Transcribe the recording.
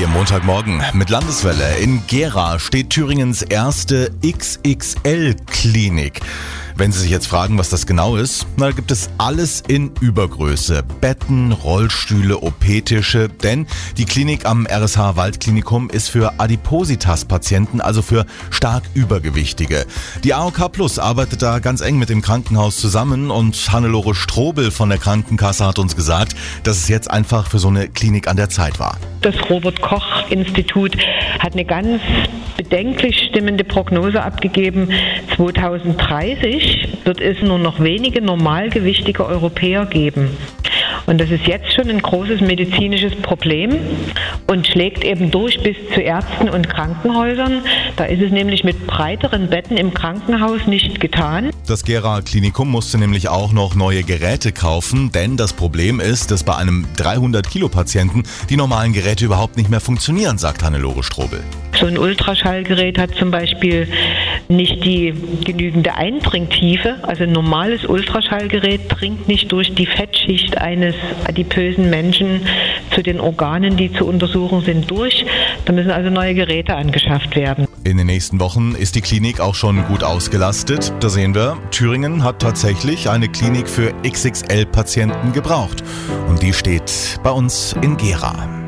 Ihr Montagmorgen mit Landeswelle. In Gera steht Thüringens erste XXL-Klinik. Wenn Sie sich jetzt fragen, was das genau ist, da gibt es alles in Übergröße. Betten, Rollstühle, OP-Tische. Denn die Klinik am RSH Waldklinikum ist für Adipositas-Patienten, also für stark Übergewichtige. Die AOK Plus arbeitet da ganz eng mit dem Krankenhaus zusammen und Hannelore Strobel von der Krankenkasse hat uns gesagt, dass es jetzt einfach für so eine Klinik an der Zeit war. Das Robert Koch Institut hat eine ganz bedenklich stimmende Prognose abgegeben. 2030 wird es nur noch wenige normalgewichtige Europäer geben. Und das ist jetzt schon ein großes medizinisches Problem und schlägt eben durch bis zu Ärzten und Krankenhäusern. Da ist es nämlich mit breiteren Betten im Krankenhaus nicht getan. Das Gera Klinikum musste nämlich auch noch neue Geräte kaufen, denn das Problem ist, dass bei einem 300 Kilo Patienten die normalen Geräte überhaupt nicht mehr funktionieren, sagt Hannelore Strobel. So ein Ultraschallgerät hat zum Beispiel nicht die genügende Eindringtiefe. Also ein normales Ultraschallgerät dringt nicht durch die Fettschicht eines adipösen Menschen zu den Organen, die zu untersuchen sind, durch. Da müssen also neue Geräte angeschafft werden. In den nächsten Wochen ist die Klinik auch schon gut ausgelastet. Da sehen wir, Thüringen hat tatsächlich eine Klinik für XXL-Patienten gebraucht. Und die steht bei uns in Gera.